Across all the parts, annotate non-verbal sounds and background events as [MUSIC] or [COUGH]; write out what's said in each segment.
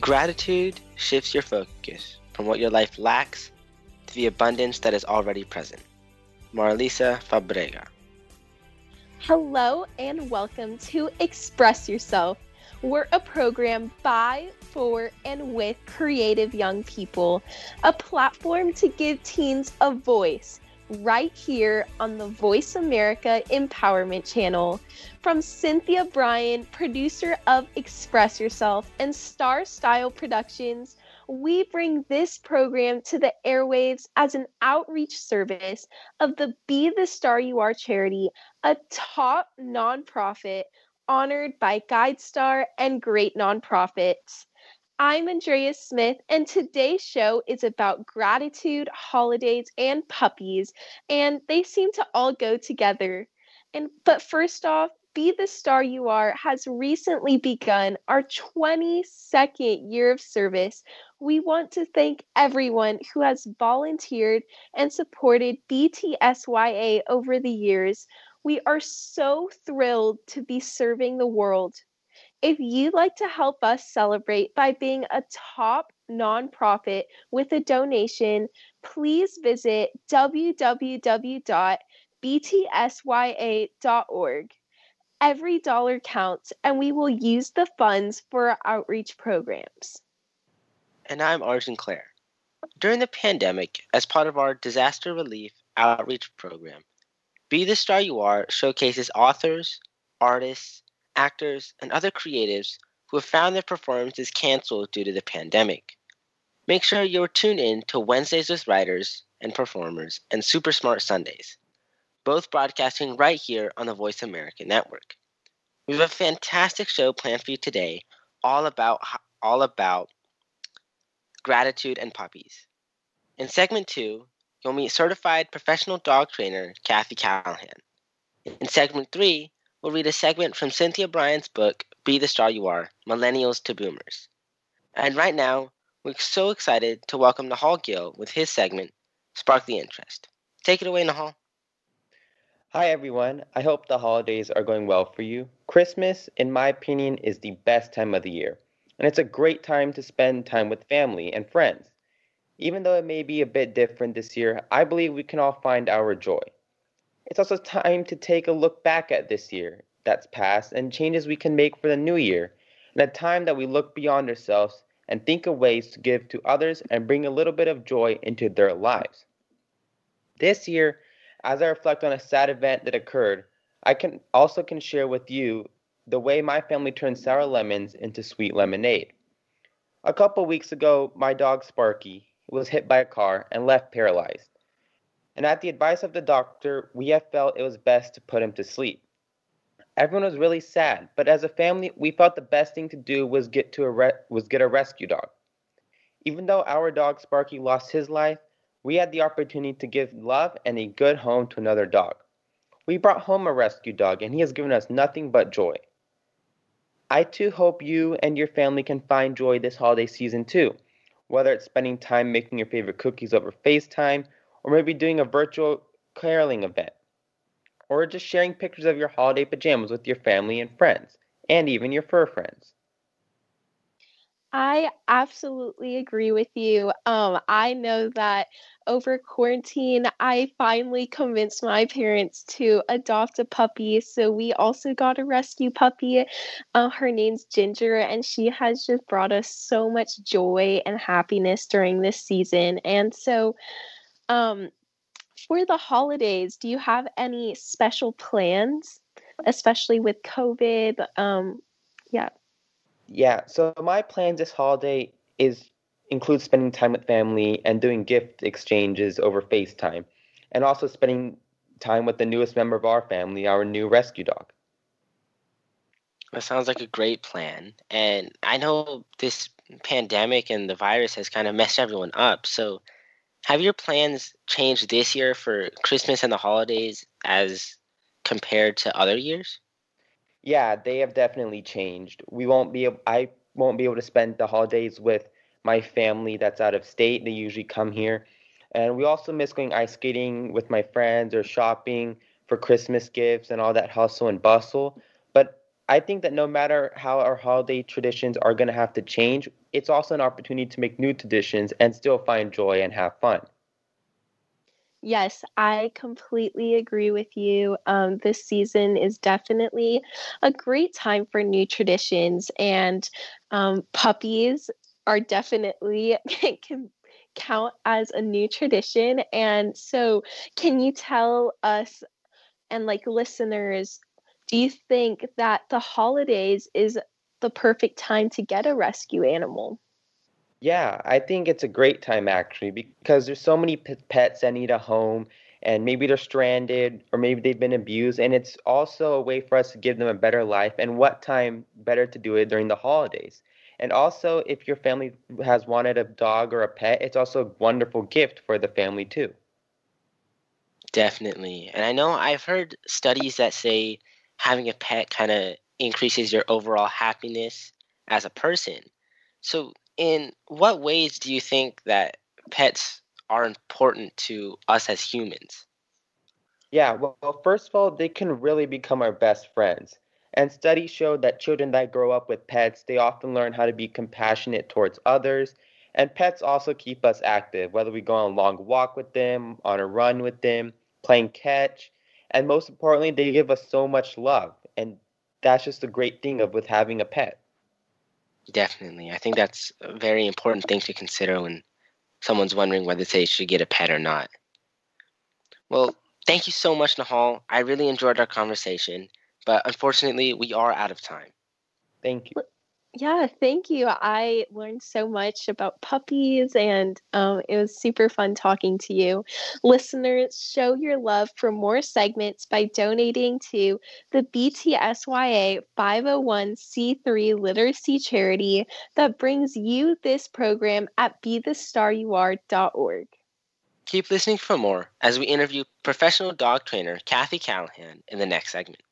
Gratitude shifts your focus from what your life lacks to the abundance that is already present. Marelisa Fabrega. Hello and welcome to Express Yourself. We're a program by, for, and with creative young people, a platform to give teens a voice right here on the Voice America Empowerment Channel. From Cynthia Brian, producer of Express Yourself and Star Style Productions, we bring this program to the airwaves as an outreach service of the Be the Star You Are charity, a top nonprofit honored by GuideStar and great nonprofits. I'm Andrea Smith, and today's show is about gratitude, holidays, and puppies, and they seem to all go together. And but first off, Be the Star You Are has recently begun our 22nd year of service. We want to thank everyone who has volunteered and supported BTSYA over the years. We are so thrilled to be serving the world. If you'd like to help us celebrate by being a top nonprofit with a donation, please visit www.btsya.org. Every dollar counts, and we will use the funds for our outreach programs. And I'm Arjin Claire. During the pandemic, as part of our disaster relief outreach program, Be the Star You Are showcases authors, artists, actors, and other creatives who have found their performances canceled due to the pandemic. Make sure you're tuned in to Wednesdays with Writers and Performers and Super Smart Sundays, both broadcasting right here on the Voice America Network. We have a fantastic show planned for you today, all about all about gratitude and puppies. In segment two, you'll meet certified professional dog trainer Kathy Callahan. In segment three, we'll read a segment from Cynthia Brian's book, Be the Star You Are Millennials to Boomers. And right now, we're so excited to welcome Nihal Gill with his segment, Spark the Interest. Take it away, Nihal. Hi, everyone. I hope the holidays are going well for you. Christmas, in my opinion, is the best time of the year, and it's a great time to spend time with family and friends. Even though it may be a bit different this year, I believe we can all find our joy. It's also time to take a look back at this year that's passed and changes we can make for the new year, and a time that we look beyond ourselves and think of ways to give to others and bring a little bit of joy into their lives. This year, as I reflect on a sad event that occurred, I can also can share with you the way my family turned sour lemons into sweet lemonade. A couple weeks ago, my dog Sparky was hit by a car and left paralyzed and at the advice of the doctor, we have felt it was best to put him to sleep. Everyone was really sad, but as a family, we felt the best thing to do was get to a re- was get a rescue dog. Even though our dog Sparky lost his life, we had the opportunity to give love and a good home to another dog. We brought home a rescue dog, and he has given us nothing but joy. I too hope you and your family can find joy this holiday season too, whether it's spending time making your favorite cookies over FaceTime or maybe doing a virtual caroling event, or just sharing pictures of your holiday pajamas with your family and friends, and even your fur friends. I absolutely agree with you. Um, I know that over quarantine, I finally convinced my parents to adopt a puppy. So we also got a rescue puppy. Uh, her name's Ginger, and she has just brought us so much joy and happiness during this season. And so, um, for the holidays, do you have any special plans, especially with COVID? Um, yeah. Yeah, so my plans this holiday is include spending time with family and doing gift exchanges over FaceTime, and also spending time with the newest member of our family, our new rescue dog. That sounds like a great plan. And I know this pandemic and the virus has kind of messed everyone up. So, have your plans changed this year for Christmas and the holidays as compared to other years? Yeah, they have definitely changed. We won't be able, I won't be able to spend the holidays with my family that's out of state. They usually come here. And we also miss going ice skating with my friends or shopping for Christmas gifts and all that hustle and bustle. But I think that no matter how our holiday traditions are going to have to change, it's also an opportunity to make new traditions and still find joy and have fun. Yes, I completely agree with you. Um, this season is definitely a great time for new traditions, and um, puppies are definitely [LAUGHS] can count as a new tradition. And so, can you tell us and like listeners, do you think that the holidays is the perfect time to get a rescue animal? Yeah, I think it's a great time actually because there's so many p- pets that need a home and maybe they're stranded or maybe they've been abused and it's also a way for us to give them a better life and what time better to do it during the holidays. And also, if your family has wanted a dog or a pet, it's also a wonderful gift for the family too. Definitely. And I know I've heard studies that say having a pet kind of increases your overall happiness as a person. So, in what ways do you think that pets are important to us as humans? Yeah, well, first of all, they can really become our best friends. And studies show that children that grow up with pets, they often learn how to be compassionate towards others. And pets also keep us active, whether we go on a long walk with them, on a run with them, playing catch. And most importantly, they give us so much love. And that's just a great thing of with having a pet. Definitely. I think that's a very important thing to consider when someone's wondering whether they should get a pet or not. Well, thank you so much, Nihal. I really enjoyed our conversation. But unfortunately, we are out of time. Thank you. Yeah, thank you. I learned so much about puppies and um, it was super fun talking to you. Listeners, show your love for more segments by donating to the BTSYA 501c3 literacy charity that brings you this program at BeTheStarYouAre.org. Keep listening for more as we interview professional dog trainer Kathy Callahan in the next segment.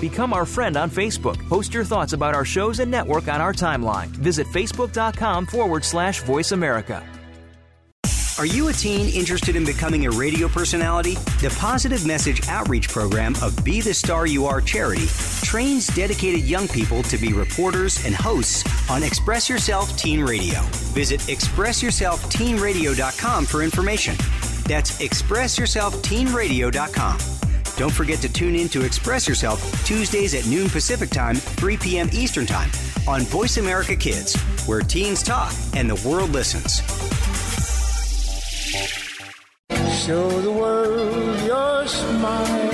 Become our friend on Facebook. Post your thoughts about our shows and network on our timeline. Visit facebook.com forward slash voice America. Are you a teen interested in becoming a radio personality? The Positive Message Outreach Program of Be the Star You Are charity trains dedicated young people to be reporters and hosts on Express Yourself Teen Radio. Visit expressyourselfteenradio.com for information. That's expressyourselfteenradio.com. Don't forget to tune in to Express Yourself Tuesdays at noon Pacific Time, 3 p.m. Eastern Time on Voice America Kids, where teens talk and the world listens. Show the world your smile.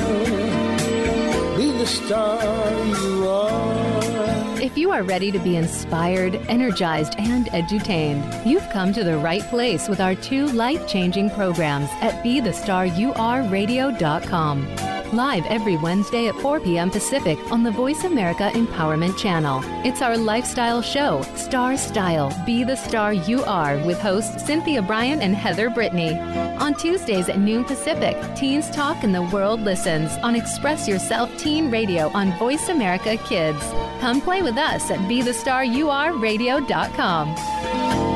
Be the star you are. If you are ready to be inspired, energized, and edutained, you've come to the right place with our two life changing programs at BeTheStarYouAreRadio.com. Live every Wednesday at 4 p.m. Pacific on the Voice America Empowerment Channel. It's our lifestyle show, Star Style Be the Star You Are, with hosts Cynthia Brian and Heather Brittany. On Tuesdays at noon Pacific, Teens Talk and the World Listens on Express Yourself Teen Radio on Voice America Kids. Come play with us at BeTheStarYouAreRadio.com.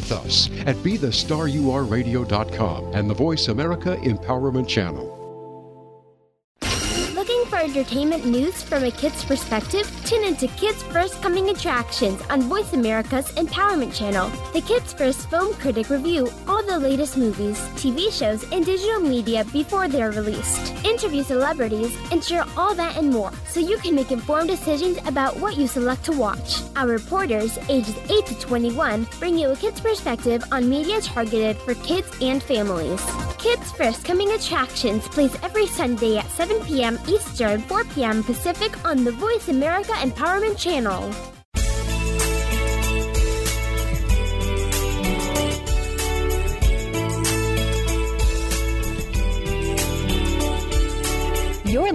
us at BeTheStarYouAreRadio.com and the Voice America Empowerment Channel. Entertainment news from a kid's perspective? Tune into Kids First Coming Attractions on Voice America's Empowerment Channel. The Kids First Film Critic review all the latest movies, TV shows, and digital media before they're released. Interview celebrities and share all that and more so you can make informed decisions about what you select to watch. Our reporters, ages 8 to 21, bring you a kid's perspective on media targeted for kids and families. Kids First Coming Attractions plays every Sunday at 7 p.m. Eastern, 4 p.m. Pacific on the Voice America Empowerment Channel.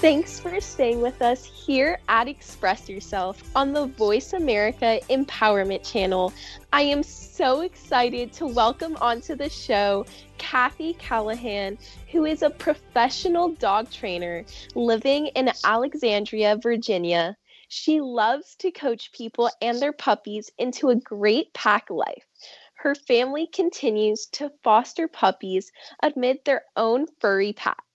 Thanks for staying with us here at Express Yourself on the Voice America Empowerment Channel. I am so excited to welcome onto the show Kathy Callahan, who is a professional dog trainer living in Alexandria, Virginia. She loves to coach people and their puppies into a great pack life. Her family continues to foster puppies amid their own furry pack.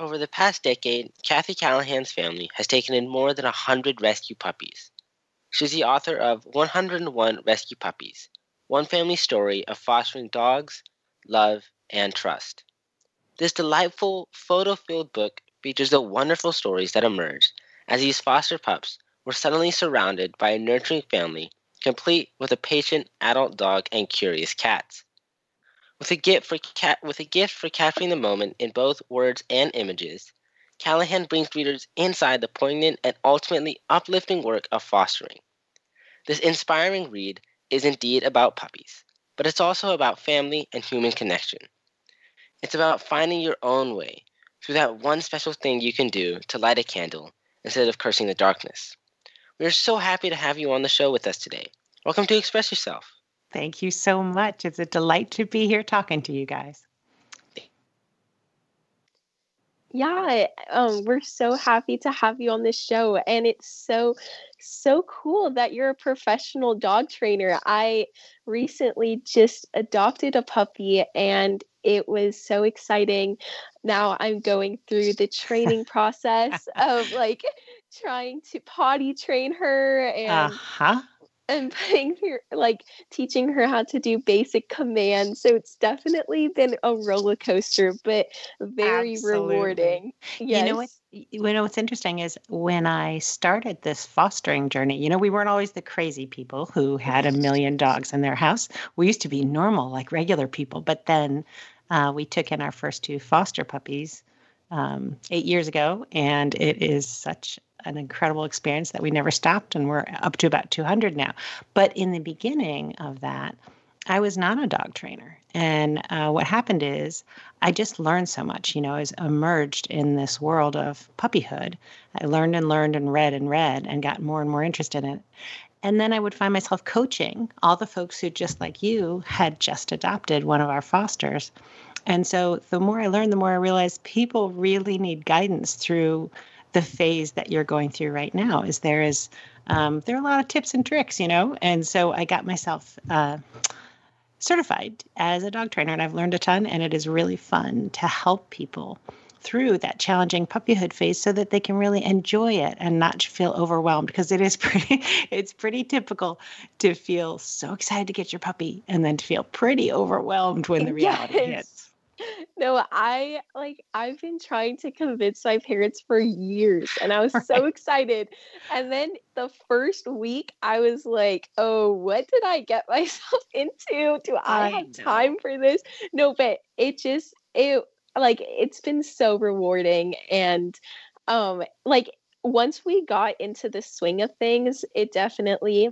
Over the past decade, Kathy Callahan's family has taken in more than 100 rescue puppies. She's the author of 101 Rescue Puppies One Family Story of Fostering Dogs, Love, and Trust. This delightful, photo filled book features the wonderful stories that emerged as these foster pups were suddenly surrounded by a nurturing family, complete with a patient adult dog and curious cats. With a gift for ca- with a gift for capturing the moment in both words and images, Callahan brings readers inside the poignant and ultimately uplifting work of fostering. This inspiring read is indeed about puppies, but it's also about family and human connection. It's about finding your own way through that one special thing you can do to light a candle instead of cursing the darkness. We are so happy to have you on the show with us today. Welcome to Express Yourself. Thank you so much. It's a delight to be here talking to you guys. Yeah, um, we're so happy to have you on this show, and it's so so cool that you're a professional dog trainer. I recently just adopted a puppy, and it was so exciting. Now I'm going through the training [LAUGHS] process of like trying to potty train her and uh-huh and putting her like teaching her how to do basic commands. So it's definitely been a roller coaster, but very Absolutely. rewarding. Yes. You know what? You know what's interesting is when I started this fostering journey. You know, we weren't always the crazy people who had a million dogs in their house. We used to be normal, like regular people. But then uh, we took in our first two foster puppies um, eight years ago, and it is such an incredible experience that we never stopped, and we're up to about 200 now. But in the beginning of that, I was not a dog trainer. And uh, what happened is I just learned so much, you know, as emerged in this world of puppyhood. I learned and learned and read and read and got more and more interested in it. And then I would find myself coaching all the folks who, just like you, had just adopted one of our fosters. And so the more I learned, the more I realized people really need guidance through the phase that you're going through right now is there is um, there are a lot of tips and tricks you know and so i got myself uh, certified as a dog trainer and i've learned a ton and it is really fun to help people through that challenging puppyhood phase so that they can really enjoy it and not feel overwhelmed because it is [LAUGHS] pretty it's pretty typical to feel so excited to get your puppy and then to feel pretty overwhelmed when the reality yes. hits no, I like I've been trying to convince my parents for years and I [LAUGHS] was right. so excited. And then the first week I was like, "Oh, what did I get [LAUGHS] myself into? Do I, I have know. time for this?" No, but it just it like it's been so rewarding and um like once we got into the swing of things, it definitely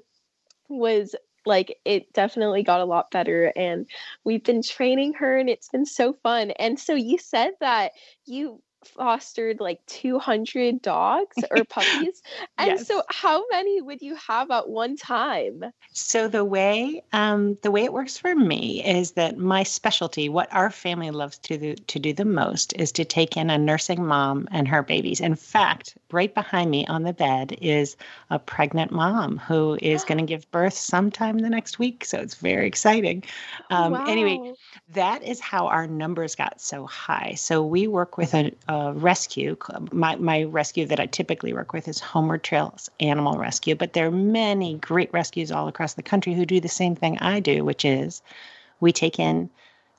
was like it definitely got a lot better and we've been training her and it's been so fun. And so you said that you fostered like 200 dogs or [LAUGHS] puppies. and yes. so how many would you have at one time? So the way um, the way it works for me is that my specialty, what our family loves to do, to do the most is to take in a nursing mom and her babies. In fact, right behind me on the bed is a pregnant mom who is going [GASPS] to give birth sometime the next week. So it's very exciting. Um, wow. Anyway, that is how our numbers got so high. So we work with a, a, rescue. My, my rescue that I typically work with is Homeward Trails Animal Rescue, but there are many great rescues all across the country who do the same thing I do, which is we take in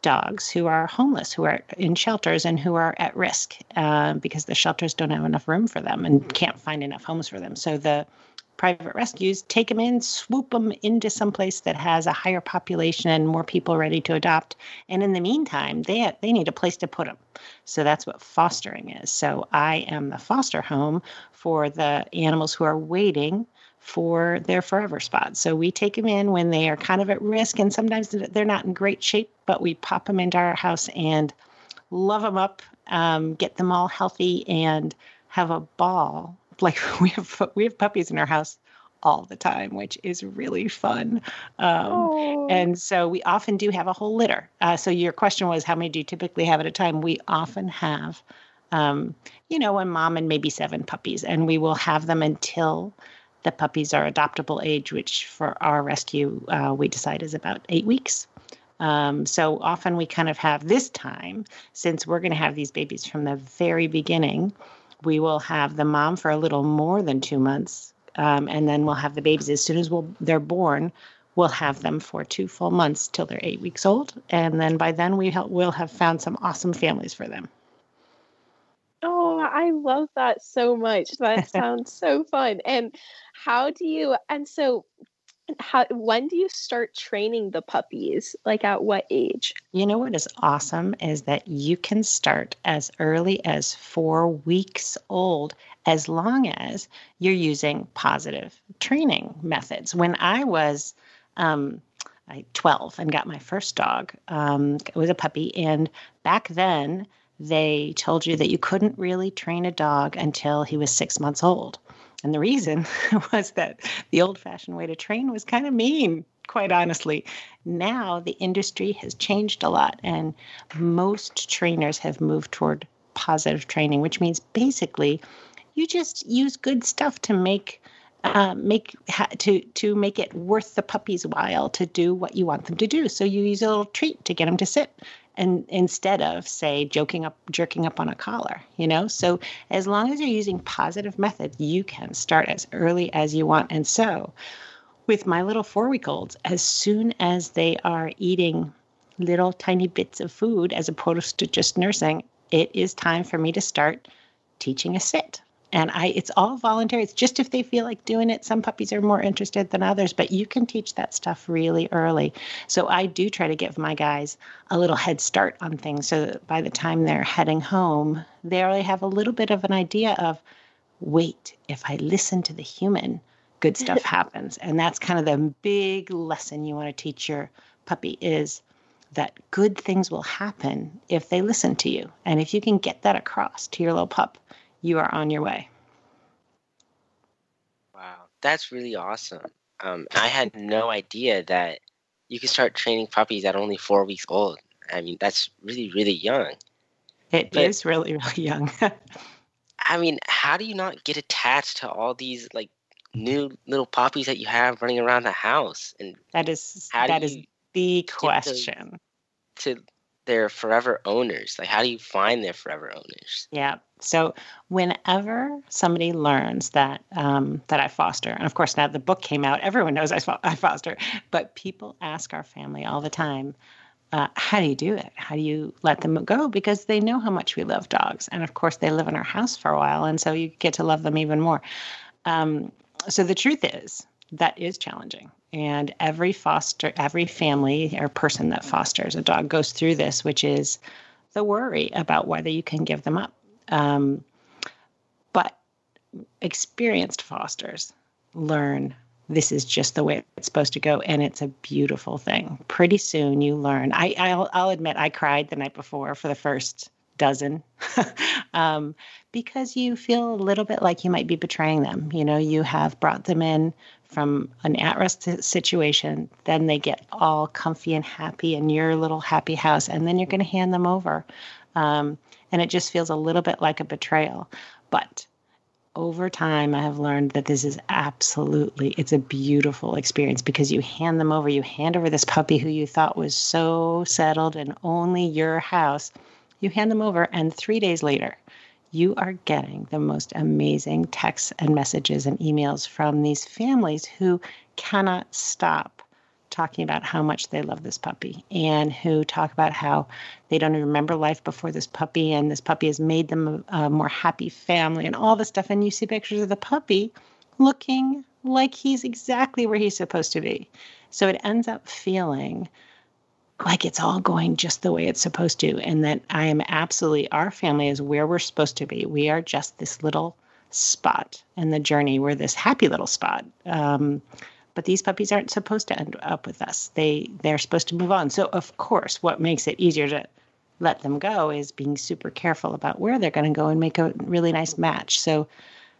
dogs who are homeless, who are in shelters, and who are at risk uh, because the shelters don't have enough room for them and can't find enough homes for them. So the private rescues take them in, swoop them into some place that has a higher population and more people ready to adopt. And in the meantime, they they need a place to put them. So that's what fostering is. So I am the foster home for the animals who are waiting for their forever spot. So we take them in when they are kind of at risk and sometimes they're not in great shape, but we pop them into our house and love them up, um, get them all healthy and have a ball [LAUGHS] like we have we have puppies in our house all the time, which is really fun. Um, and so we often do have a whole litter. Uh, so your question was, how many do you typically have at a time? We often have, um, you know, a mom and maybe seven puppies, and we will have them until the puppies are adoptable age, which for our rescue uh, we decide is about eight weeks. Um, so often we kind of have this time, since we're going to have these babies from the very beginning we will have the mom for a little more than two months, um, and then we'll have the babies as soon as we'll, they're born. We'll have them for two full months till they're eight weeks old, and then by then we will have found some awesome families for them. Oh, I love that so much. That [LAUGHS] sounds so fun. And how do you? And so, how when do you start training the puppies? Like at what age? You know what is awesome is that you can start as early as four weeks old as long as you're using positive training methods. When i was um, 12 and got my first dog um, it was a puppy and back then they told you that you couldn't really train a dog until he was six months old and the reason [LAUGHS] was that the old fashioned way to train was kind of mean, quite honestly. Now the industry has changed a lot, and most trainers have moved toward positive training, which means basically you just use good stuff to make. Uh, make ha, to to make it worth the puppy's while to do what you want them to do. So you use a little treat to get them to sit and instead of say joking up jerking up on a collar you know? So as long as you're using positive methods you can start as early as you want. And so with my little four week olds as soon as they are eating little tiny bits of food as opposed to just nursing it is time for me to start teaching a sit and I it's all voluntary. It's just if they feel like doing it. Some puppies are more interested than others, but you can teach that stuff really early. So I do try to give my guys a little head start on things so that by the time they're heading home, they already have a little bit of an idea of wait, if I listen to the human, good [LAUGHS] stuff happens. And that's kind of the big lesson you want to teach your puppy is that good things will happen if they listen to you. And if you can get that across to your little pup, you are on your way. Wow, that's really awesome. Um, I had no idea that you could start training puppies at only four weeks old. I mean, that's really, really young. It but, is really, really young. [LAUGHS] I mean, how do you not get attached to all these like new little puppies that you have running around the house? And that is that is the question. To their forever owners? Like, how do you find their forever owners? Yeah. So whenever somebody learns that um, that I foster, and of course now the book came out, everyone knows I, fo- I foster, but people ask our family all the time, uh, how do you do it? How do you let them go? Because they know how much we love dogs, and of course they live in our house for a while, and so you get to love them even more. Um, so the truth is that is challenging and every foster every family or person that fosters a dog goes through this which is the worry about whether you can give them up. Um, but experienced fosters learn this is just the way it's supposed to go and it's a beautiful thing. Pretty soon you learn. I i'll, I'll admit i cried the night before for the first dozen [LAUGHS] um, because you feel a little bit like you might be betraying them. You know you have brought them in from an at-risk situation then they get all comfy and happy in your little happy house and then you're going to hand them over. Um, and it just feels a little bit like a betrayal. But over time i have learned that this is absolutely it's a beautiful experience because you hand them over you hand over this puppy who you thought was so settled and only your house you hand them over and 3 days later you are getting the most amazing texts and messages and emails from these families who cannot stop talking about how much they love this puppy and who talk about how they don't even remember life before this puppy and this puppy has made them a, a more happy family and all this stuff. And you see pictures of the puppy looking like he's exactly where he's supposed to be. So it ends up feeling like it's all going just the way it's supposed to and that i am absolutely our family is where we're supposed to be. We are just this little spot in the journey. We're this happy little spot. Um, but these puppies aren't supposed to end up with us. They they're supposed to move on. So of course what makes it easier to let them go is being super careful about where they're going to go and make a really nice match. So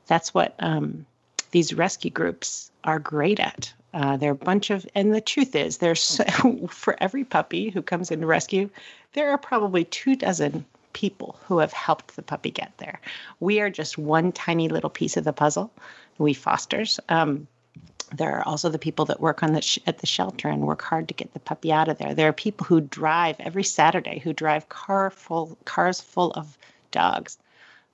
that's what um, these rescue groups are great at uh, there are a bunch of, and the truth is, there's [LAUGHS] for every puppy who comes into rescue, there are probably two dozen people who have helped the puppy get there. We are just one tiny little piece of the puzzle. We fosters. Um, there are also the people that work on the sh- at the shelter and work hard to get the puppy out of there. There are people who drive every Saturday who drive car full cars full of dogs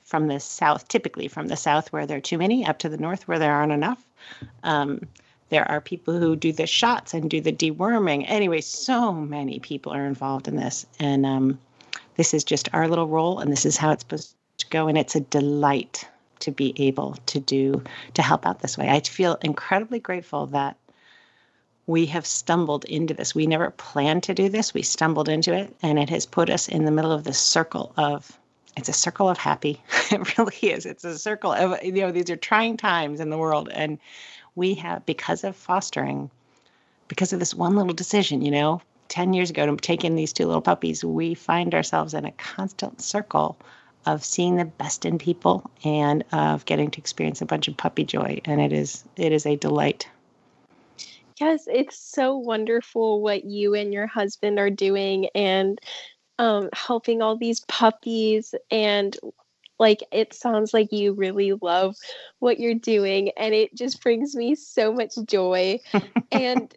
from the south, typically from the south where there are too many, up to the north where there aren't enough. Um, there are people who do the shots and do the deworming. Anyway, so many people are involved in this. And um, this is just our little role, and this is how it's supposed to go. And it's a delight to be able to do, to help out this way. I feel incredibly grateful that we have stumbled into this. We never planned to do this. We stumbled into it, and it has put us in the middle of this circle of it's a circle of happy. [LAUGHS] it really is. It's a circle of you know these are trying times in the world, and we have, because of fostering, because of this one little decision, you know, 10 years ago to take in these two little puppies, we find ourselves in a constant circle of seeing the best in people and of getting to experience a bunch of puppy joy. And it is, it is a delight. Yes, it's so wonderful what you and your husband are doing and um, helping all these puppies and like it sounds like you really love what you're doing and it just brings me so much joy. [LAUGHS] And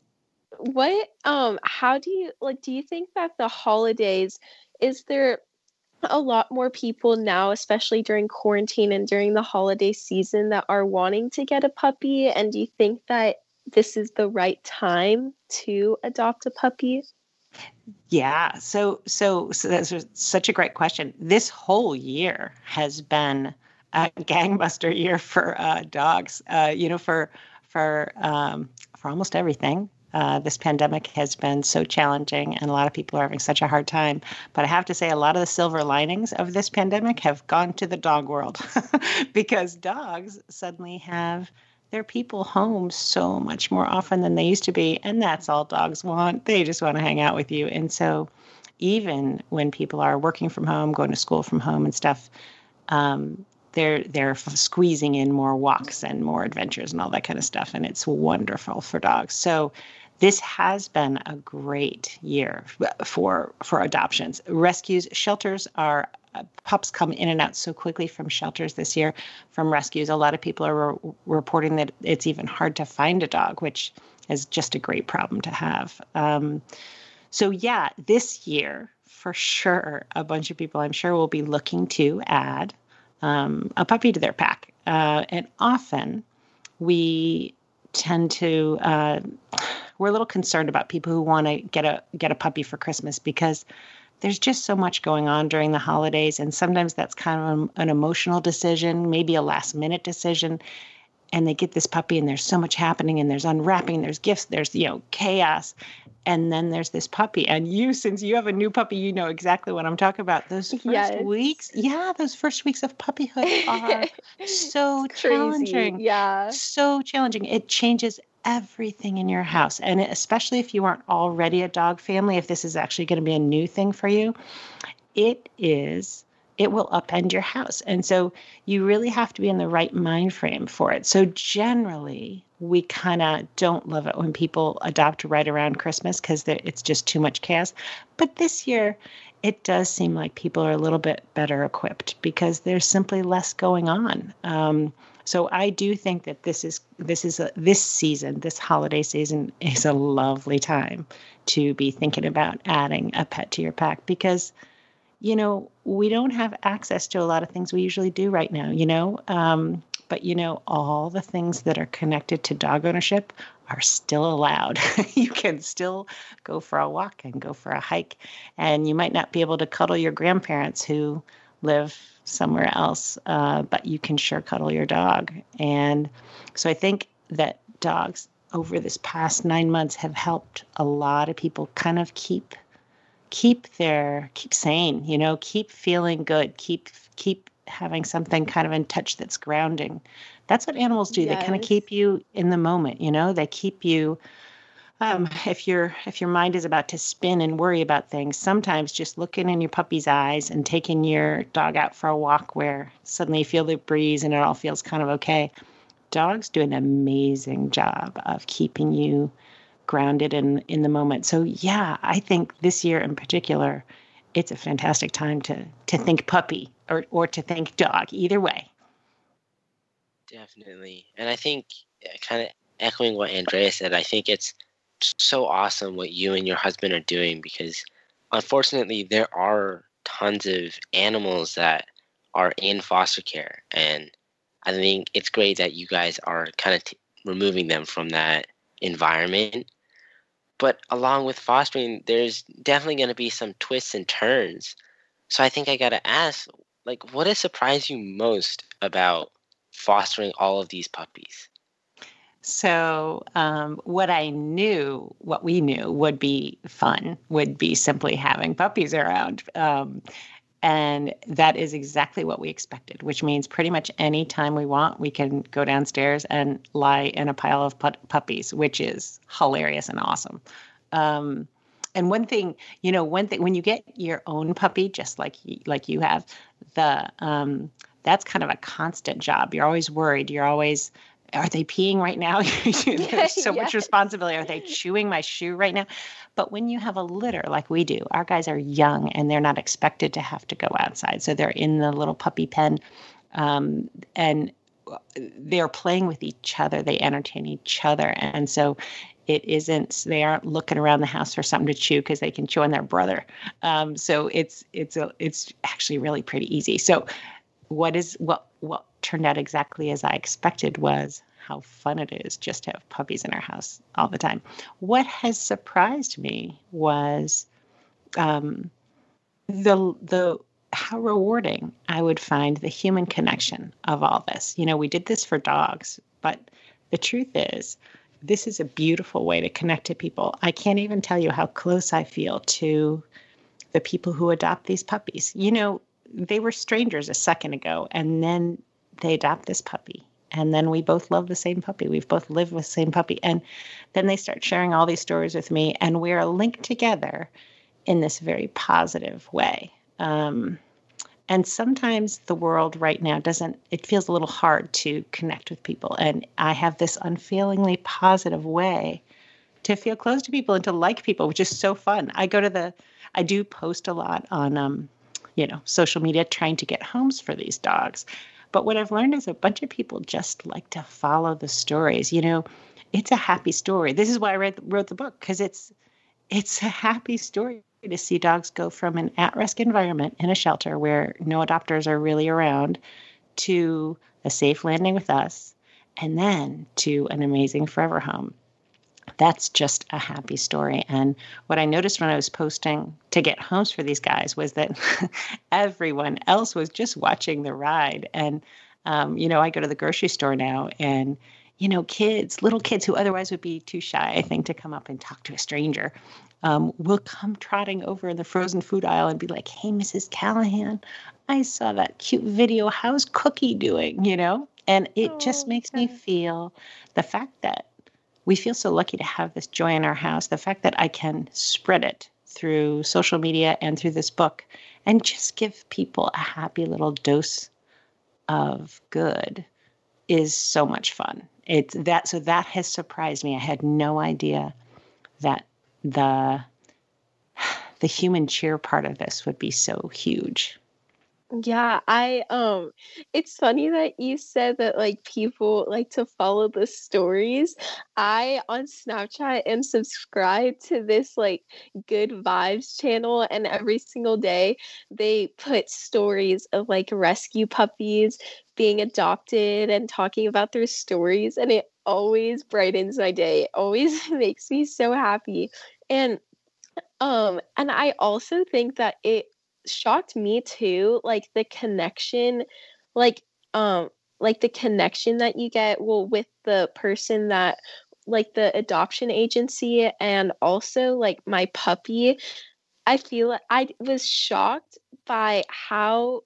what um how do you like do you think that the holidays is there a lot more people now especially during quarantine and during the holiday season that are wanting to get a puppy? And do you think that this is the right time to adopt a puppy yeah. So, so, so that's such a great question. This whole year has been a [LAUGHS] gangbuster year for uh, dogs. Uh, you know, for for um, for almost everything. Uh, this pandemic has been so challenging, and a lot of people are having such a hard time. But I have to say, a lot of the silver linings of this pandemic have gone to the dog world [LAUGHS] because dogs suddenly have their people home so much more often than they used to be. And that's all dogs want. They just want to hang out with you. And so, even when people are working from home, going to school from home and stuff, um, they're they're squeezing in more walks and more adventures and all that kind of stuff, and it's wonderful for dogs. So this has been a great year for for adoptions. Rescues shelters are uh, pups come in and out so quickly from shelters this year from rescues. A lot of people are re- reporting that it's even hard to find a dog, which is just a great problem to have. Um, so, yeah, this year for sure a bunch of people I'm sure will be looking to add um, a puppy to their pack. Uh, and often we tend to uh, we're a little concerned about people who want to get a get a puppy for Christmas because there's just so much going on during the holidays and sometimes that's kind of an, emotional decision maybe a last minute decision and they get this puppy and there's so much happening and there's unwrapping there's gifts there's you know chaos and then there's this puppy. And you since you have a new puppy you know exactly what i'm talking about. Those first Yes. weeks yeah those first weeks of puppyhood [LAUGHS] are so challenging. Yeah. so challenging. It changes everything in your house. And especially if you aren't already a dog family if this is actually going to be a new thing for you it is it will upend your house. And so you really have to be in the right mind frame for it. So generally we kind of don't love it when people adopt right around christmas because it's just too much chaos. But this year it does seem like people are a little bit better equipped because there's simply less going on. Um, so I do think that this is this is a, this season, this holiday season is a lovely time to be thinking about adding a pet to your pack because you know we don't have access to a lot of things we usually do right now. You know, um, but you know all the things that are connected to dog ownership are still allowed. [LAUGHS] you can still go for a walk and go for a hike, and you might not be able to cuddle your grandparents who live somewhere else, uh, but you can sure cuddle your dog. And so I think that dogs over this past nine months have helped a lot of people kind of keep keep their keep sane, you know, keep feeling good, keep keep having something kind of in touch that's grounding. That's what animals do. They kind of keep you in the moment, you know. They keep you um, if your if your mind is about to spin and worry about things, sometimes just looking in your puppy's eyes and taking your dog out for a walk where suddenly you feel the breeze and it all feels kind of okay. Dogs do an amazing job of keeping you grounded in in the moment. So yeah, I think this year in particular, it's a fantastic time to to think puppy or or to think dog. Either way. Definitely. And I think, kind of echoing what Andrea said, I think it's so awesome what you and your husband are doing because unfortunately, there are tons of animals that are in foster care. And I think it's great that you guys are kind of t- removing them from that environment. But along with fostering, there's definitely going to be some twists and turns. So I think I got to ask, like, what has surprised you most about fostering all of these puppies? So, um, what I knew, what we knew would be fun, would be simply having puppies around. Um, and that is exactly what we expected, which means pretty much any time we want, we can go downstairs and lie in a pile of pu- puppies, which is hilarious and awesome. Um, and one thing, you know, one thing when you get your own puppy, just like like you have, the um, that's kind of a constant job. You're always worried. You're always are they peeing right now? [LAUGHS] [LAUGHS] There's so much responsibility. Are they chewing my shoe right now? But when you have a litter like we do, our guys are young and they're not expected to have to go outside. So they're in the little puppy pen um, and they're playing with each other. They entertain each other. And so it isn't, they aren't looking around the house for something to chew because they can chew on their brother. Um, so it's, it's, a, it's actually really pretty easy. So what is, what, what turned out exactly as I expected was how fun it is just to have puppies in our house all the time. What has surprised me was um, the the how rewarding I would find the human connection of all this. You know, we did this for dogs, but the truth is, this is a beautiful way to connect to people. I can't even tell you how close I feel to the people who adopt these puppies. You know, they were strangers a second ago, and then they adopt this puppy. And then we both love the same puppy. We've both lived with the same puppy. And then they start sharing all these stories with me, and we're linked together in this very positive way. Um, and sometimes the world right now doesn't, it feels a little hard to connect with people. And I have this unfailingly positive way to feel close to people and to like people, which is so fun. I go to the, I do post a lot on, um, you know, social media trying to get homes for these dogs. But what I've learned is a bunch of people just like to follow the stories. You know, it's a happy story. This is why I read, wrote the book because it's it's a happy story to see dogs go from an at risk environment in a shelter where no adopters are really around to a safe landing with us and then to an amazing forever home. That's just a happy story. And what I noticed when I was posting to get homes for these guys was that [LAUGHS] everyone else was just watching the ride. And, um, you know, I go to the grocery store now and you know, kids, little kids who otherwise would be too shy, I think, to come up and talk to a stranger, um, will come trotting over in the frozen food aisle and be like, "Hey, Mrs. Callahan, I saw that cute video. How's Cookie doing?" You know, and it oh, just makes me feel the fact that we feel so lucky to have this joy in our house. The fact that I can spread it through social media and through this book, and just give people a happy little dose of good is so much fun it's that so that has surprised me. I had no idea that the [SIGHS] the human cheer part of this would be so huge. Yeah, I um it's funny that you said that like people like to follow the stories. I on Snapchat am subscribed to this like good vibes channel and every single day they put stories of like rescue puppies being adopted and talking about their stories and it always brightens my day. It always [LAUGHS] makes me so happy. And um and I also think that it shocked me too like the connection like um like the connection that you get well with the person that like the adoption agency and also like my puppy i feel i was shocked by how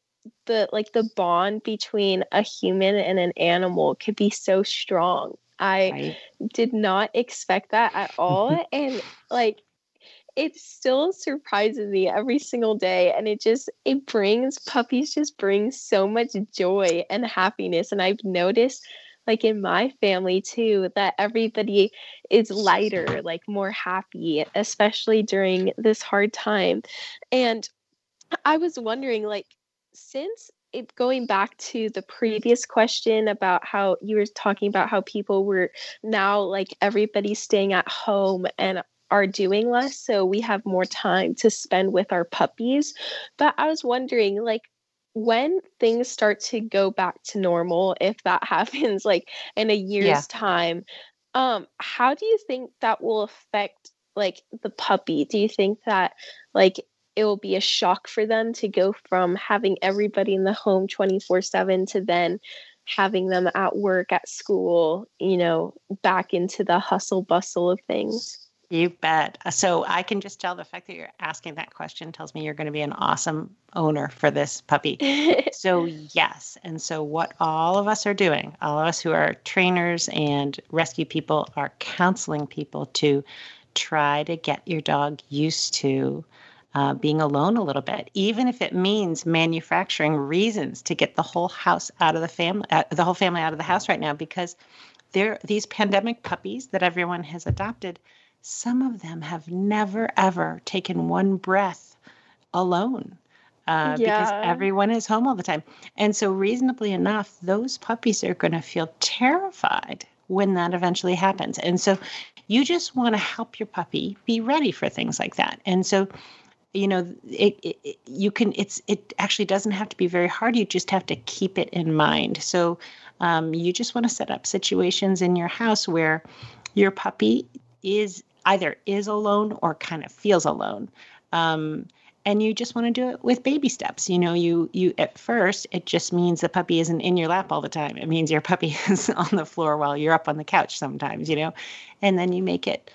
the like the bond between a human and an animal could be so strong i right. did not expect that at all [LAUGHS] and like it still surprises me every single day and it just it brings puppies just bring so much joy and happiness and i've noticed like in my family too that everybody is lighter like more happy especially during this hard time. And i was wondering like since it, going back to the previous question about how you were talking about how people were now like everybody's staying at home and are doing less, so we have more time to spend with our puppies. But I was wondering, like, when things start to go back to normal, if that [LAUGHS] happens like in a year's yeah. time, um, how do you think that will affect like the puppy? Do you think that like it will be a shock for them to go from having everybody in the home 24 7 to then having them at work, at school, you know, back into the hustle bustle of things? You bet. Uh, so I can just tell the fact that you're asking that question tells me you're going to be an awesome owner for this puppy. [LAUGHS] so, yes. And so, what all of us are doing, all of us who are trainers and rescue people, are counseling people to try to get your dog used to uh, being alone a little bit, even if it means manufacturing reasons to get the whole house out of the family, uh, the whole family out of the house right now, because they're these pandemic puppies that everyone has adopted some of them have never ever taken one breath alone uh, yeah. because everyone is home all the time. And so, reasonably enough, those puppies are going to feel terrified when that eventually happens. And so, you just want to help your puppy be ready for things like that. And so, you know, it, it, you can. It's it actually doesn't have to be very hard. You just have to keep it in mind. So, um, you just want to set up situations in your house where your puppy is either is alone or kind of feels alone. Um, and you just want to do it with baby steps. You know, you you at first it just means the puppy isn't in your lap all the time. It means your puppy [LAUGHS] is on the floor while you're up on the couch sometimes. You know, and then you make it.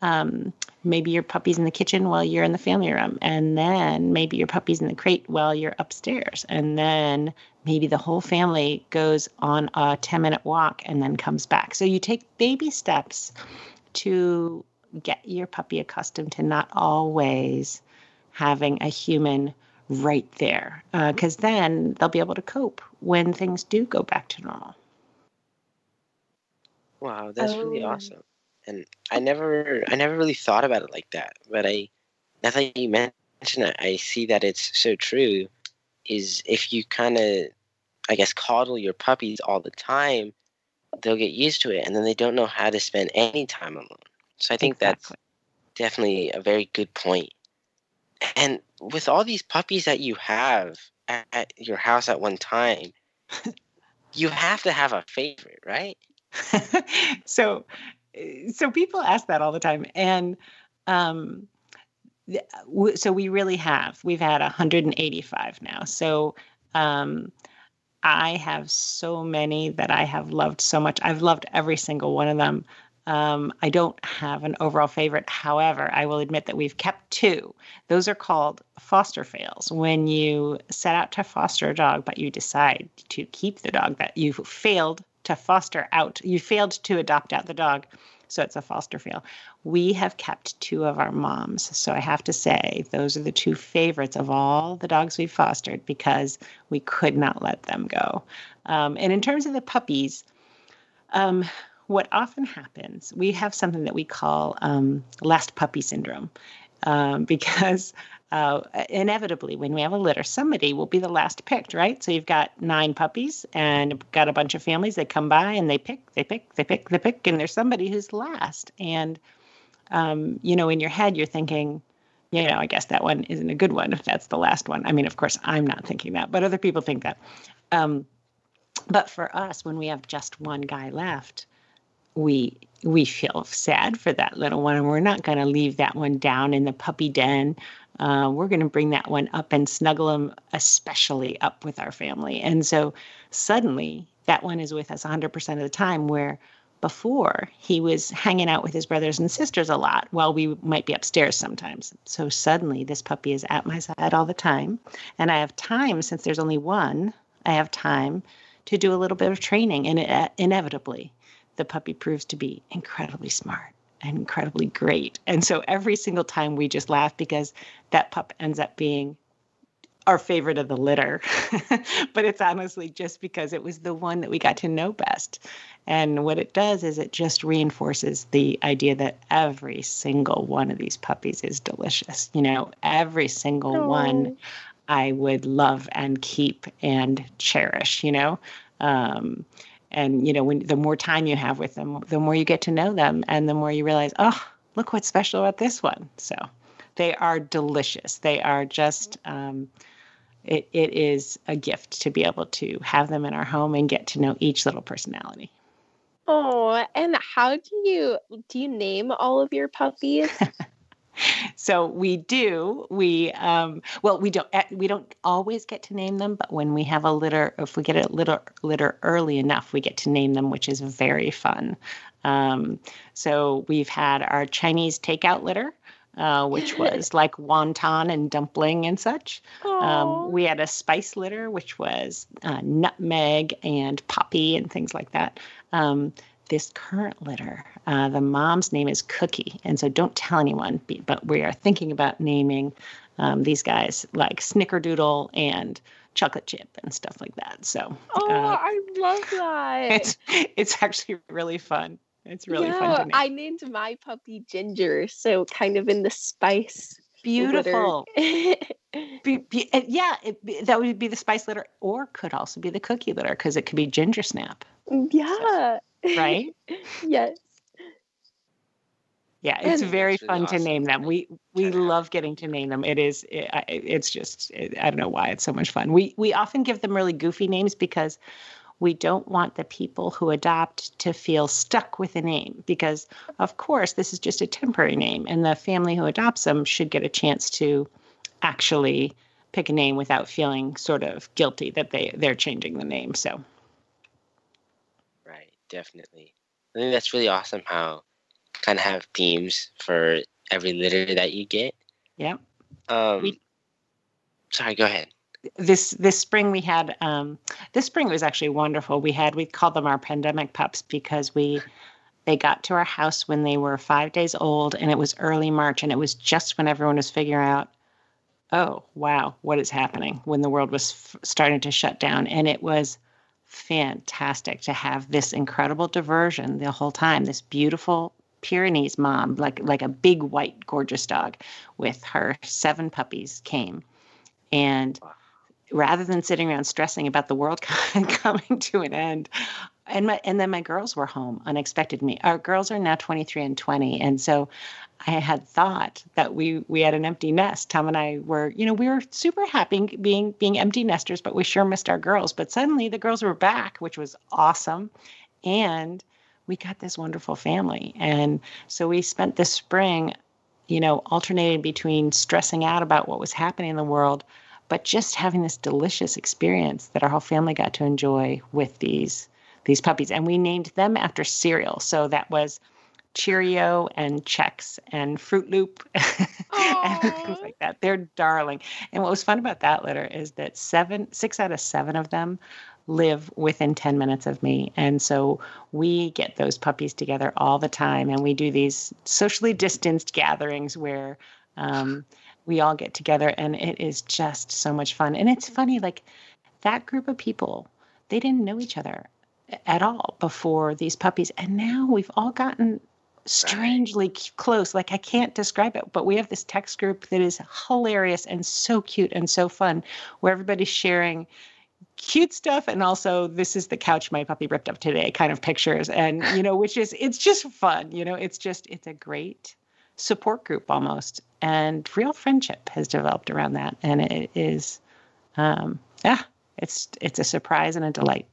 Um, maybe your puppy's in the kitchen while you're in the family room, and then maybe your puppy's in the crate while you're upstairs, and then maybe the whole family goes on a 10 minute walk and then comes back. So you take baby steps to get your puppy accustomed to not always having a human right there because uh, then they'll be able to cope when things do go back to normal. Wow that's oh. really awesome. And i never i never really thought about it like that but i now that you mention it i see that it's so true is if you kind of i guess coddle your puppies all the time they'll get used to it and then they don't know how to spend any time alone so I think exactly. that's definitely a very good point. And with all these puppies that you have at, at your house at one time, [LAUGHS] you have to have a favorite, right? [LAUGHS] so so people ask that all the time and um so we really have we've had 185 now so um i have so many that i have loved so much i've loved every single one of them um, I don't have an overall favorite. However, I will admit that we've kept two. Those are called foster fails. When you set out to foster a dog, but you decide to keep the dog that you failed to foster out, you failed to adopt out the dog, so it's a foster fail. We have kept two of our moms. So I have to say, those are the two favorites of all the dogs we've fostered because we could not let them go. Um, and in terms of the puppies, um, what often happens, we have something that we call um, last puppy syndrome um, [LAUGHS] because uh, inevitably, when we have a litter, somebody will be the last picked, right? So you've got nine puppies and got a bunch of families. They come by and they pick, they pick, they pick, they pick, and there's somebody who's last. And um, you know, in your head, you're thinking, you know, I guess that one isn't a good one if that's the last one. I mean, of course, I'm not thinking that, but other people think that. Um, but for us, when we have just one guy left, we we feel sad for that little one, and we're not going to leave that one down in the puppy den. Uh, we're going to bring that one up and snuggle him, especially up with our family. And so suddenly, that one is with us 100% of the time. Where before he was hanging out with his brothers and sisters a lot while we might be upstairs sometimes. So suddenly, this puppy is at my side all the time, and I have time since there's only one. I have time to do a little bit of training, and it, uh, inevitably the puppy proves to be incredibly smart and incredibly great. And so every single time we just laugh because that pup ends up being our favorite of the litter. [LAUGHS] but it's honestly just because it was the one that we got to know best. And what it does is it just reinforces the idea that every single one of these puppies is delicious. You know, every single Aww. one I would love and keep and cherish, you know. Um, and you know when the more time you have with them the more you get to know them and the more you realize oh look what's special about this one. So they are delicious. They are just um, it, it is a gift to be able to have them in our home and get to know each little personality. Oh and how do you do you name all of your puppies [LAUGHS] so we do we um, well we don't eh, we don't always get to name them but when we have a litter if we get a litter litter early enough we get to name them which is very fun um, so we've had our chinese takeout litter uh, which [LAUGHS] was like wonton and dumpling and such. Um, we had a spice litter, which was uh, nutmeg and poppy and things like that. Um, this current litter, uh, the mom's name is Cookie. And so don't tell anyone, but we are thinking about naming um, these guys like Snickerdoodle and chocolate chip and stuff like that. So, oh, uh, I love that. It's, it's actually really fun. It's really yeah, fun to name. I named my puppy Ginger, so kind of in the spice. Beautiful. [LAUGHS] be, be, yeah, it, that would be the spice litter, or could also be the cookie litter because it could be ginger snap. Yeah. So, right? [LAUGHS] yes. Yeah, it's and very fun awesome. to name them. We we love getting to name them. It is it, it's just it, I don't know why it's so much fun. We we often give them really goofy names because we don't want the people who adopt to feel stuck with a name because of course this is just a temporary name and the family who adopts them should get a chance to actually pick a name without feeling sort of guilty that they they're changing the name. So Right, definitely. I think that's really awesome how kind of have themes for every litter that you get. Yeah. Um, we, sorry, go ahead. This this spring we had um, this spring was actually wonderful. We had we called them our pandemic pups because we they got to our house when they were five days old and it was early March and it was just when everyone was figuring out, oh wow, what is happening when the world was f- starting to shut down and it was fantastic to have this incredible diversion the whole time. This beautiful Pyrenees mom, like like a big white gorgeous dog, with her seven puppies came, and rather than sitting around stressing about the world [LAUGHS] coming to an end, and my and then my girls were home unexpected me. Our girls are now 23 and 20, and so I had thought that we we had an empty nest. Tom and I were, you know, we were super happy being being empty nesters, but we sure missed our girls. But suddenly the girls were back, which was awesome, and we got this wonderful family. And so we spent this spring, you know, alternating between stressing out about what was happening in the world, but just having this delicious experience that our whole family got to enjoy with these these puppies. And we named them after cereal. So that was Cheerio and Chex and Fruit Loop [LAUGHS] and things like that. They're darling. And what was fun about that litter is that seven, six out of seven of them live within 10 minutes of me. And so we get those puppies together all the time. And we do these socially distanced gatherings where um, we all get together and it is just so much fun. And it's funny, like that group of people, they didn't know each other at all before these puppies. And now we've all gotten strangely close. Like I can't describe it, but we have this text group that is hilarious and so cute and so fun where everybody's sharing cute stuff and also this is the couch my puppy ripped up today kind of pictures. And you know which is it's just fun you know it's just it's a great support group almost. And real friendship has developed around that. And it is um yeah it's it's a surprise and a delight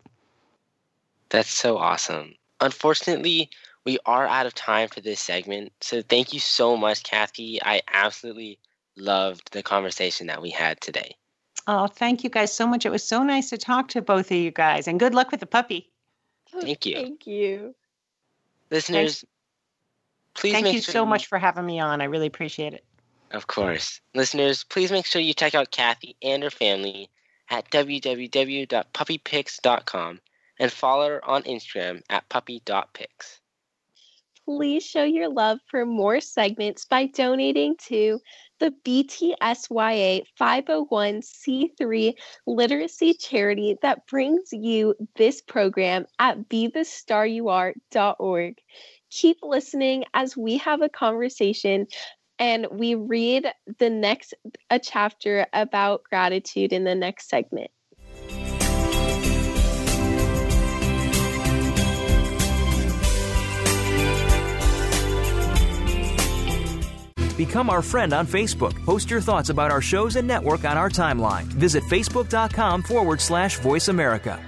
that's so awesome unfortunately we are out of time for this segment so thank you so much kathy i absolutely loved the conversation that we had today Oh, thank you guys so much. It was so nice to talk to both of you guys, and good luck with the puppy. Oh, thank you. Thank you. Listeners, Thanks. please Thank make you sure so much for having me on. I really appreciate it. Of course. Listeners, please make sure you check out Kathy and her family at www.puppypics.com and follow her on Instagram at puppy.pics. Please show your love for more segments by donating to the BTSYA 501c3 literacy charity that brings you this program at bethestaryouare.org. Keep listening as we have a conversation and we read the next a chapter about gratitude in the next segment. Become our friend on Facebook. Post your thoughts about our shows and network on our timeline. Visit facebook.com forward slash voice America.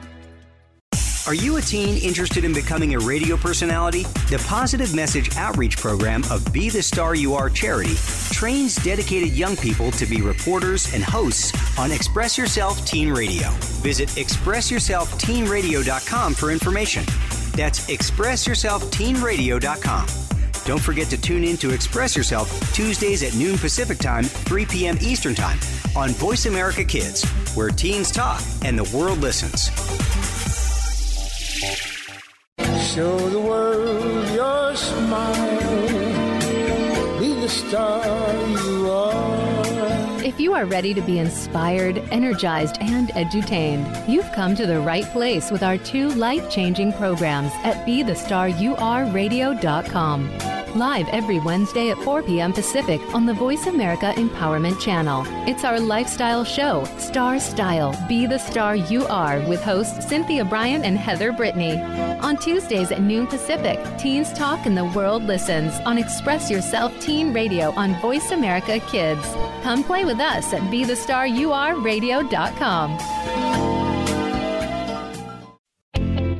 Are you a teen interested in becoming a radio personality? The Positive Message Outreach Program of Be the Star You Are charity trains dedicated young people to be reporters and hosts on Express Yourself Teen Radio. Visit expressyourselfteenradio.com for information. That's expressyourselfteenradio.com. Don't forget to tune in to Express Yourself Tuesdays at noon Pacific Time, 3 p.m. Eastern Time on Voice America Kids, where teens talk and the world listens. Show the world your smile. Be the star. If you are ready to be inspired, energized, and edutained, you've come to the right place with our two life changing programs at BeTheStarYouAreRadio.com. Live every Wednesday at 4 p.m. Pacific on the Voice America Empowerment Channel. It's our lifestyle show, Star Style Be the Star You Are, with hosts Cynthia Brian and Heather Brittany. On Tuesdays at noon Pacific, teens talk and the world listens on Express Yourself Teen Radio on Voice America Kids. Come play with us at BeTheStarYouAreRadio.com.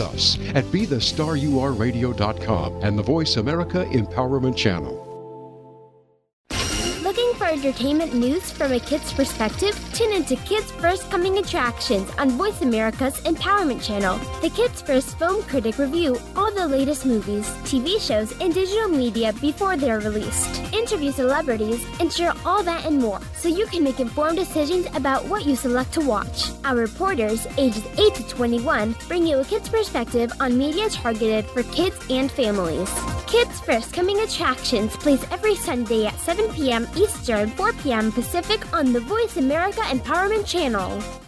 us at BeTheStarYouAreRadio.com and the Voice America Empowerment Channel. Entertainment news from a kid's perspective, tune into Kids First Coming Attractions on Voice America's Empowerment Channel. The Kids First Film Critic review all the latest movies, TV shows, and digital media before they're released. Interview celebrities and share all that and more so you can make informed decisions about what you select to watch. Our reporters, ages 8 to 21, bring you a kid's perspective on media targeted for kids and families. Kids First Coming Attractions plays every Sunday at 7 p.m. Eastern, 4 p.m. Pacific on the Voice America Empowerment Channel.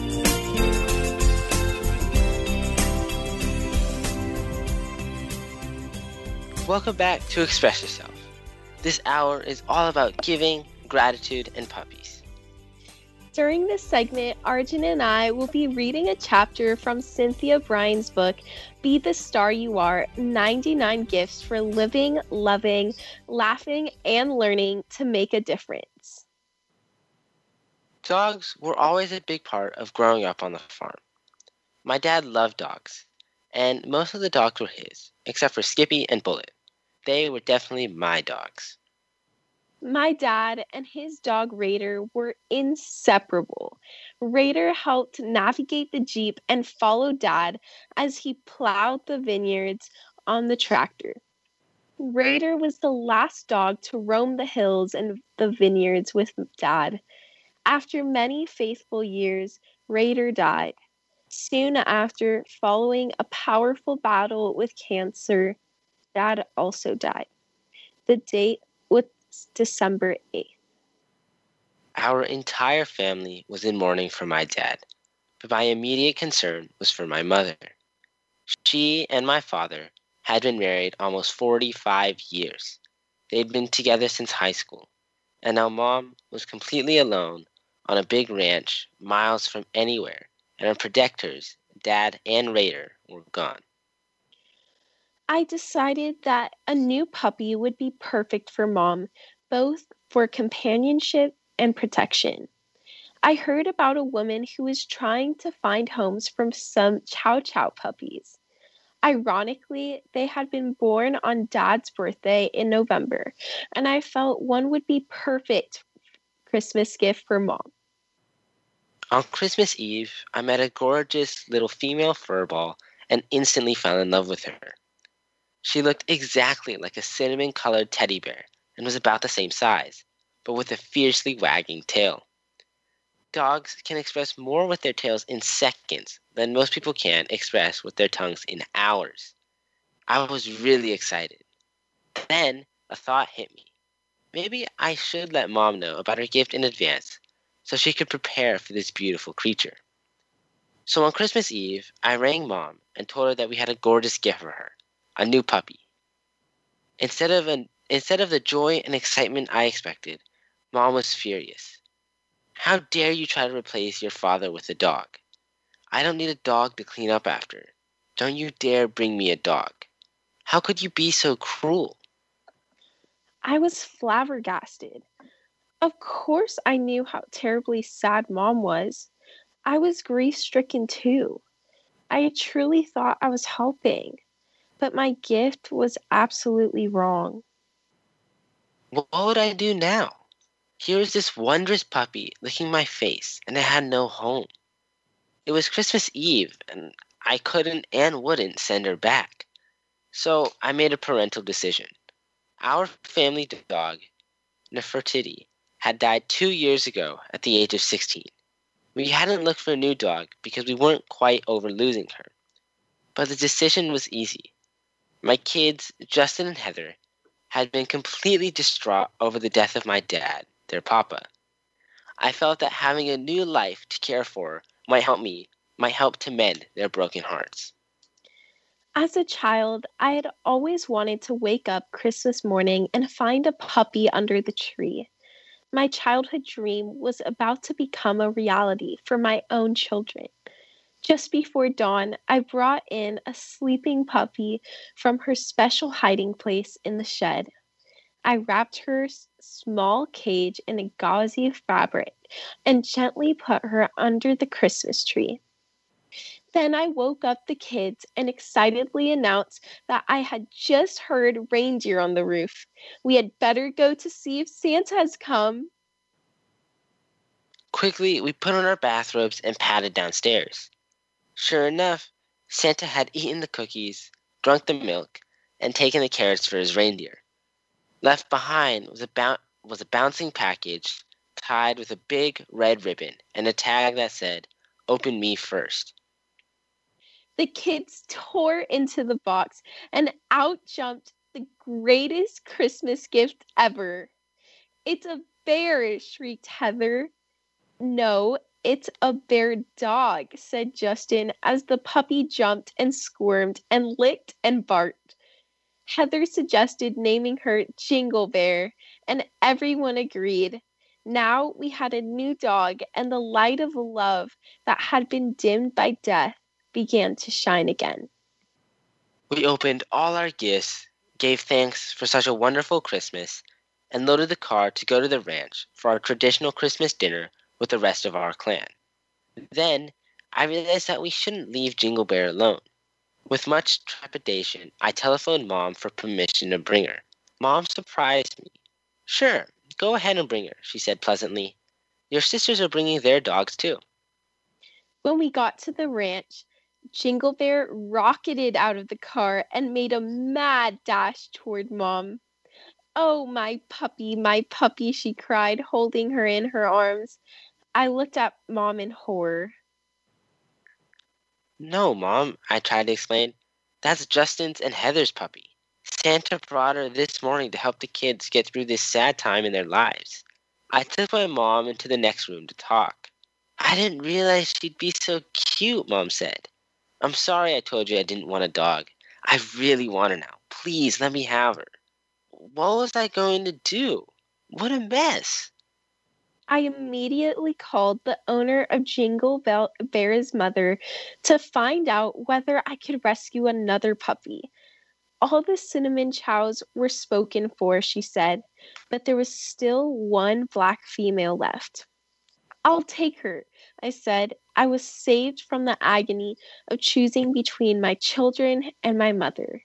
Welcome back to Express Yourself. This hour is all about giving, gratitude, and puppies. During this segment, Arjin and I will be reading a chapter from Cynthia Brian's book, Be the Star You Are 99 Gifts for Living, Loving, Laughing, and Learning to Make a Difference. Dogs were always a big part of growing up on the farm. My dad loved dogs, and most of the dogs were his, except for Skippy and Bullet. They were definitely my dogs. My dad and his dog Raider were inseparable. Raider helped navigate the Jeep and follow Dad as he plowed the vineyards on the tractor. Raider was the last dog to roam the hills and the vineyards with Dad. After many faithful years, Raider died. Soon after, following a powerful battle with cancer, Dad also died. The date was December 8th. Our entire family was in mourning for my dad, but my immediate concern was for my mother. She and my father had been married almost 45 years. They'd been together since high school, and now mom was completely alone on a big ranch miles from anywhere, and her protectors, dad and Raider, were gone. I decided that a new puppy would be perfect for mom, both for companionship and protection. I heard about a woman who was trying to find homes from some Chow Chow puppies. Ironically, they had been born on Dad's birthday in November, and I felt one would be perfect Christmas gift for mom. On Christmas Eve, I met a gorgeous little female furball and instantly fell in love with her. She looked exactly like a cinnamon colored teddy bear and was about the same size, but with a fiercely wagging tail. Dogs can express more with their tails in seconds than most people can express with their tongues in hours. I was really excited. Then a thought hit me. Maybe I should let mom know about her gift in advance so she could prepare for this beautiful creature. So on Christmas Eve, I rang mom and told her that we had a gorgeous gift for her a new puppy. Instead of an instead of the joy and excitement I expected, mom was furious. How dare you try to replace your father with a dog? I don't need a dog to clean up after. Don't you dare bring me a dog. How could you be so cruel? I was flabbergasted. Of course, I knew how terribly sad mom was. I was grief stricken too. I truly thought I was helping, but my gift was absolutely wrong. What would I do now? Here was this wondrous puppy licking my face, and it had no home. It was Christmas Eve, and I couldn't and wouldn't send her back. So I made a parental decision. Our family dog, Nefertiti, had died two years ago at the age of 16. We hadn't looked for a new dog because we weren't quite over losing her. But the decision was easy. My kids, Justin and Heather, had been completely distraught over the death of my dad, their papa. I felt that having a new life to care for might help me, might help to mend their broken hearts. As a child, I had always wanted to wake up Christmas morning and find a puppy under the tree. My childhood dream was about to become a reality for my own children. Just before dawn, I brought in a sleeping puppy from her special hiding place in the shed. I wrapped her small cage in a gauzy fabric and gently put her under the Christmas tree. Then I woke up the kids and excitedly announced that I had just heard reindeer on the roof. We had better go to see if Santa has come. Quickly, we put on our bathrobes and padded downstairs. Sure enough, Santa had eaten the cookies, drunk the milk, and taken the carrots for his reindeer. Left behind was a, bou- was a bouncing package tied with a big red ribbon and a tag that said, Open me first. The kids tore into the box and out jumped the greatest Christmas gift ever. It's a bear, shrieked Heather. No, it's a bear dog, said Justin as the puppy jumped and squirmed and licked and barked. Heather suggested naming her Jingle Bear, and everyone agreed. Now we had a new dog, and the light of love that had been dimmed by death began to shine again. We opened all our gifts, gave thanks for such a wonderful Christmas, and loaded the car to go to the ranch for our traditional Christmas dinner with the rest of our clan. Then I realized that we shouldn't leave Jingle Bear alone. With much trepidation, I telephoned Mom for permission to bring her. Mom surprised me. Sure, go ahead and bring her, she said pleasantly. Your sisters are bringing their dogs too. When we got to the ranch, Jingle Bear rocketed out of the car and made a mad dash toward Mom. Oh, my puppy, my puppy, she cried, holding her in her arms. I looked at Mom in horror. No, Mom, I tried to explain. That's Justin's and Heather's puppy. Santa brought her this morning to help the kids get through this sad time in their lives. I took my mom into the next room to talk. I didn't realize she'd be so cute, Mom said. I'm sorry I told you I didn't want a dog. I really want her now. Please let me have her. What was I going to do? What a mess. I immediately called the owner of Jingle Bell Bear's mother to find out whether I could rescue another puppy. All the cinnamon chows were spoken for, she said, but there was still one black female left. I'll take her, I said. I was saved from the agony of choosing between my children and my mother.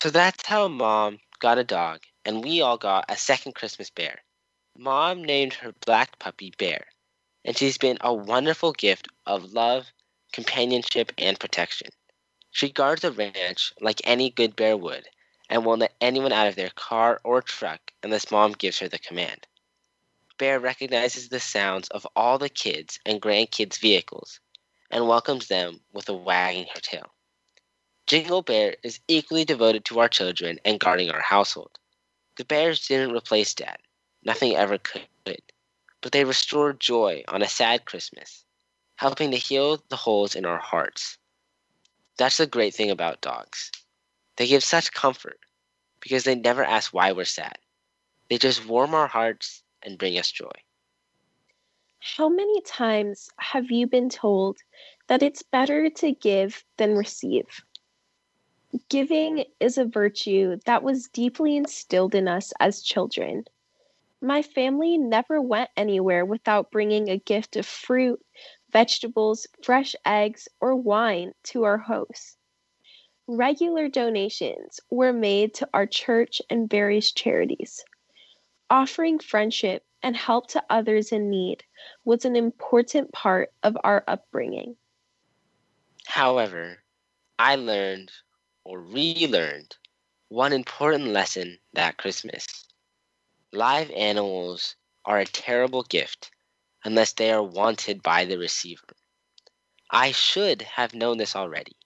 So that's how Mom got a dog, and we all got a second Christmas bear. Mom named her black puppy Bear, and she's been a wonderful gift of love, companionship, and protection. She guards the ranch like any good bear would, and won't let anyone out of their car or truck unless Mom gives her the command. Bear recognizes the sounds of all the kids and grandkids' vehicles and welcomes them with a wagging her tail. Jingle Bear is equally devoted to our children and guarding our household. The bears didn't replace Dad. Nothing ever could. But they restore joy on a sad Christmas, helping to heal the holes in our hearts. That's the great thing about dogs. They give such comfort because they never ask why we're sad. They just warm our hearts and bring us joy. How many times have you been told that it's better to give than receive? Giving is a virtue that was deeply instilled in us as children. My family never went anywhere without bringing a gift of fruit, vegetables, fresh eggs, or wine to our hosts. Regular donations were made to our church and various charities. Offering friendship and help to others in need was an important part of our upbringing. However, I learned or relearned one important lesson that Christmas. Live animals are a terrible gift unless they are wanted by the receiver. I should have known this already.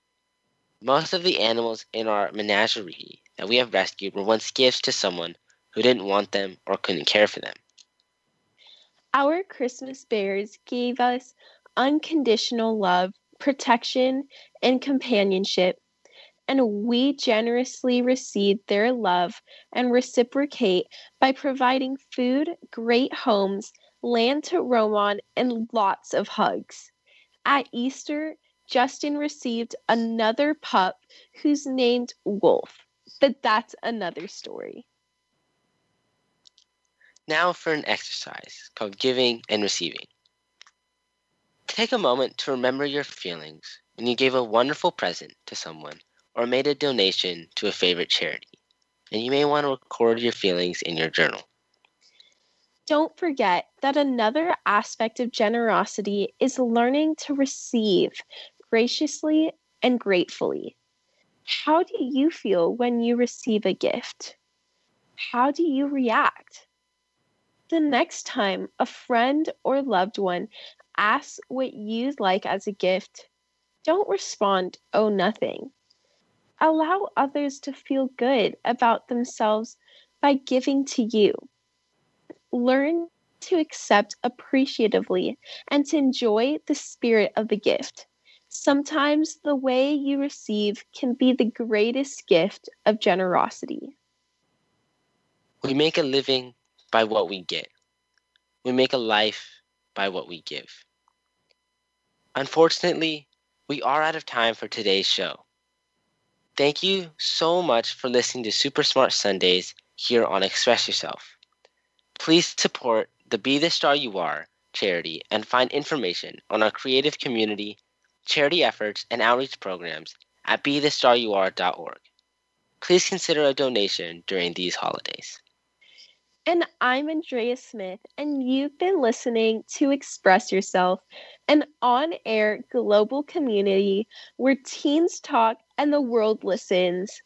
Most of the animals in our menagerie that we have rescued were once gifts to someone who didn't want them or couldn't care for them. Our Christmas bears gave us unconditional love, protection, and companionship and we generously receive their love and reciprocate by providing food, great homes, land to roam on, and lots of hugs. At Easter, Justin received another pup who's named Wolf, but that's another story. Now for an exercise called giving and receiving. Take a moment to remember your feelings when you gave a wonderful present to someone or made a donation to a favorite charity. And you may want to record your feelings in your journal. Don't forget that another aspect of generosity is learning to receive graciously and gratefully. How do you feel when you receive a gift? How do you react? The next time a friend or loved one asks what you'd like as a gift, don't respond, oh, nothing. Allow others to feel good about themselves by giving to you. Learn to accept appreciatively and to enjoy the spirit of the gift. Sometimes the way you receive can be the greatest gift of generosity. We make a living by what we get. We make a life by what we give. Unfortunately, we are out of time for today's show. Thank you so much for listening to Super Smart Sundays here on Express Yourself. Please support the Be the Star You Are charity and find information on our creative community, charity efforts, and outreach programs at BeTheStarYouAre.org. Please consider a donation during these holidays. And I'm Andrea Smith, and you've been listening to Express Yourself, an on air global community where teens talk and the world listens.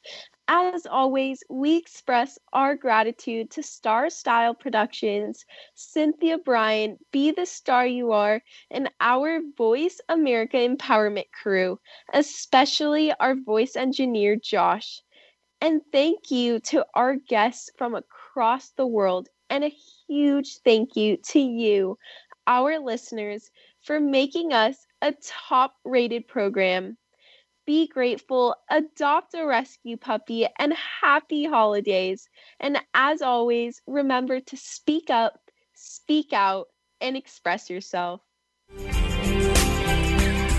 As always, we express our gratitude to Star Style Productions, Cynthia Brian, Be the Star You Are, and our Voice America Empowerment crew, especially our voice engineer, Josh. And thank you to our guests from across the world, and a huge thank you to you, our listeners, for making us a top rated program be grateful, adopt a rescue puppy, and happy holidays. And as always, remember to speak up, speak out, and express yourself.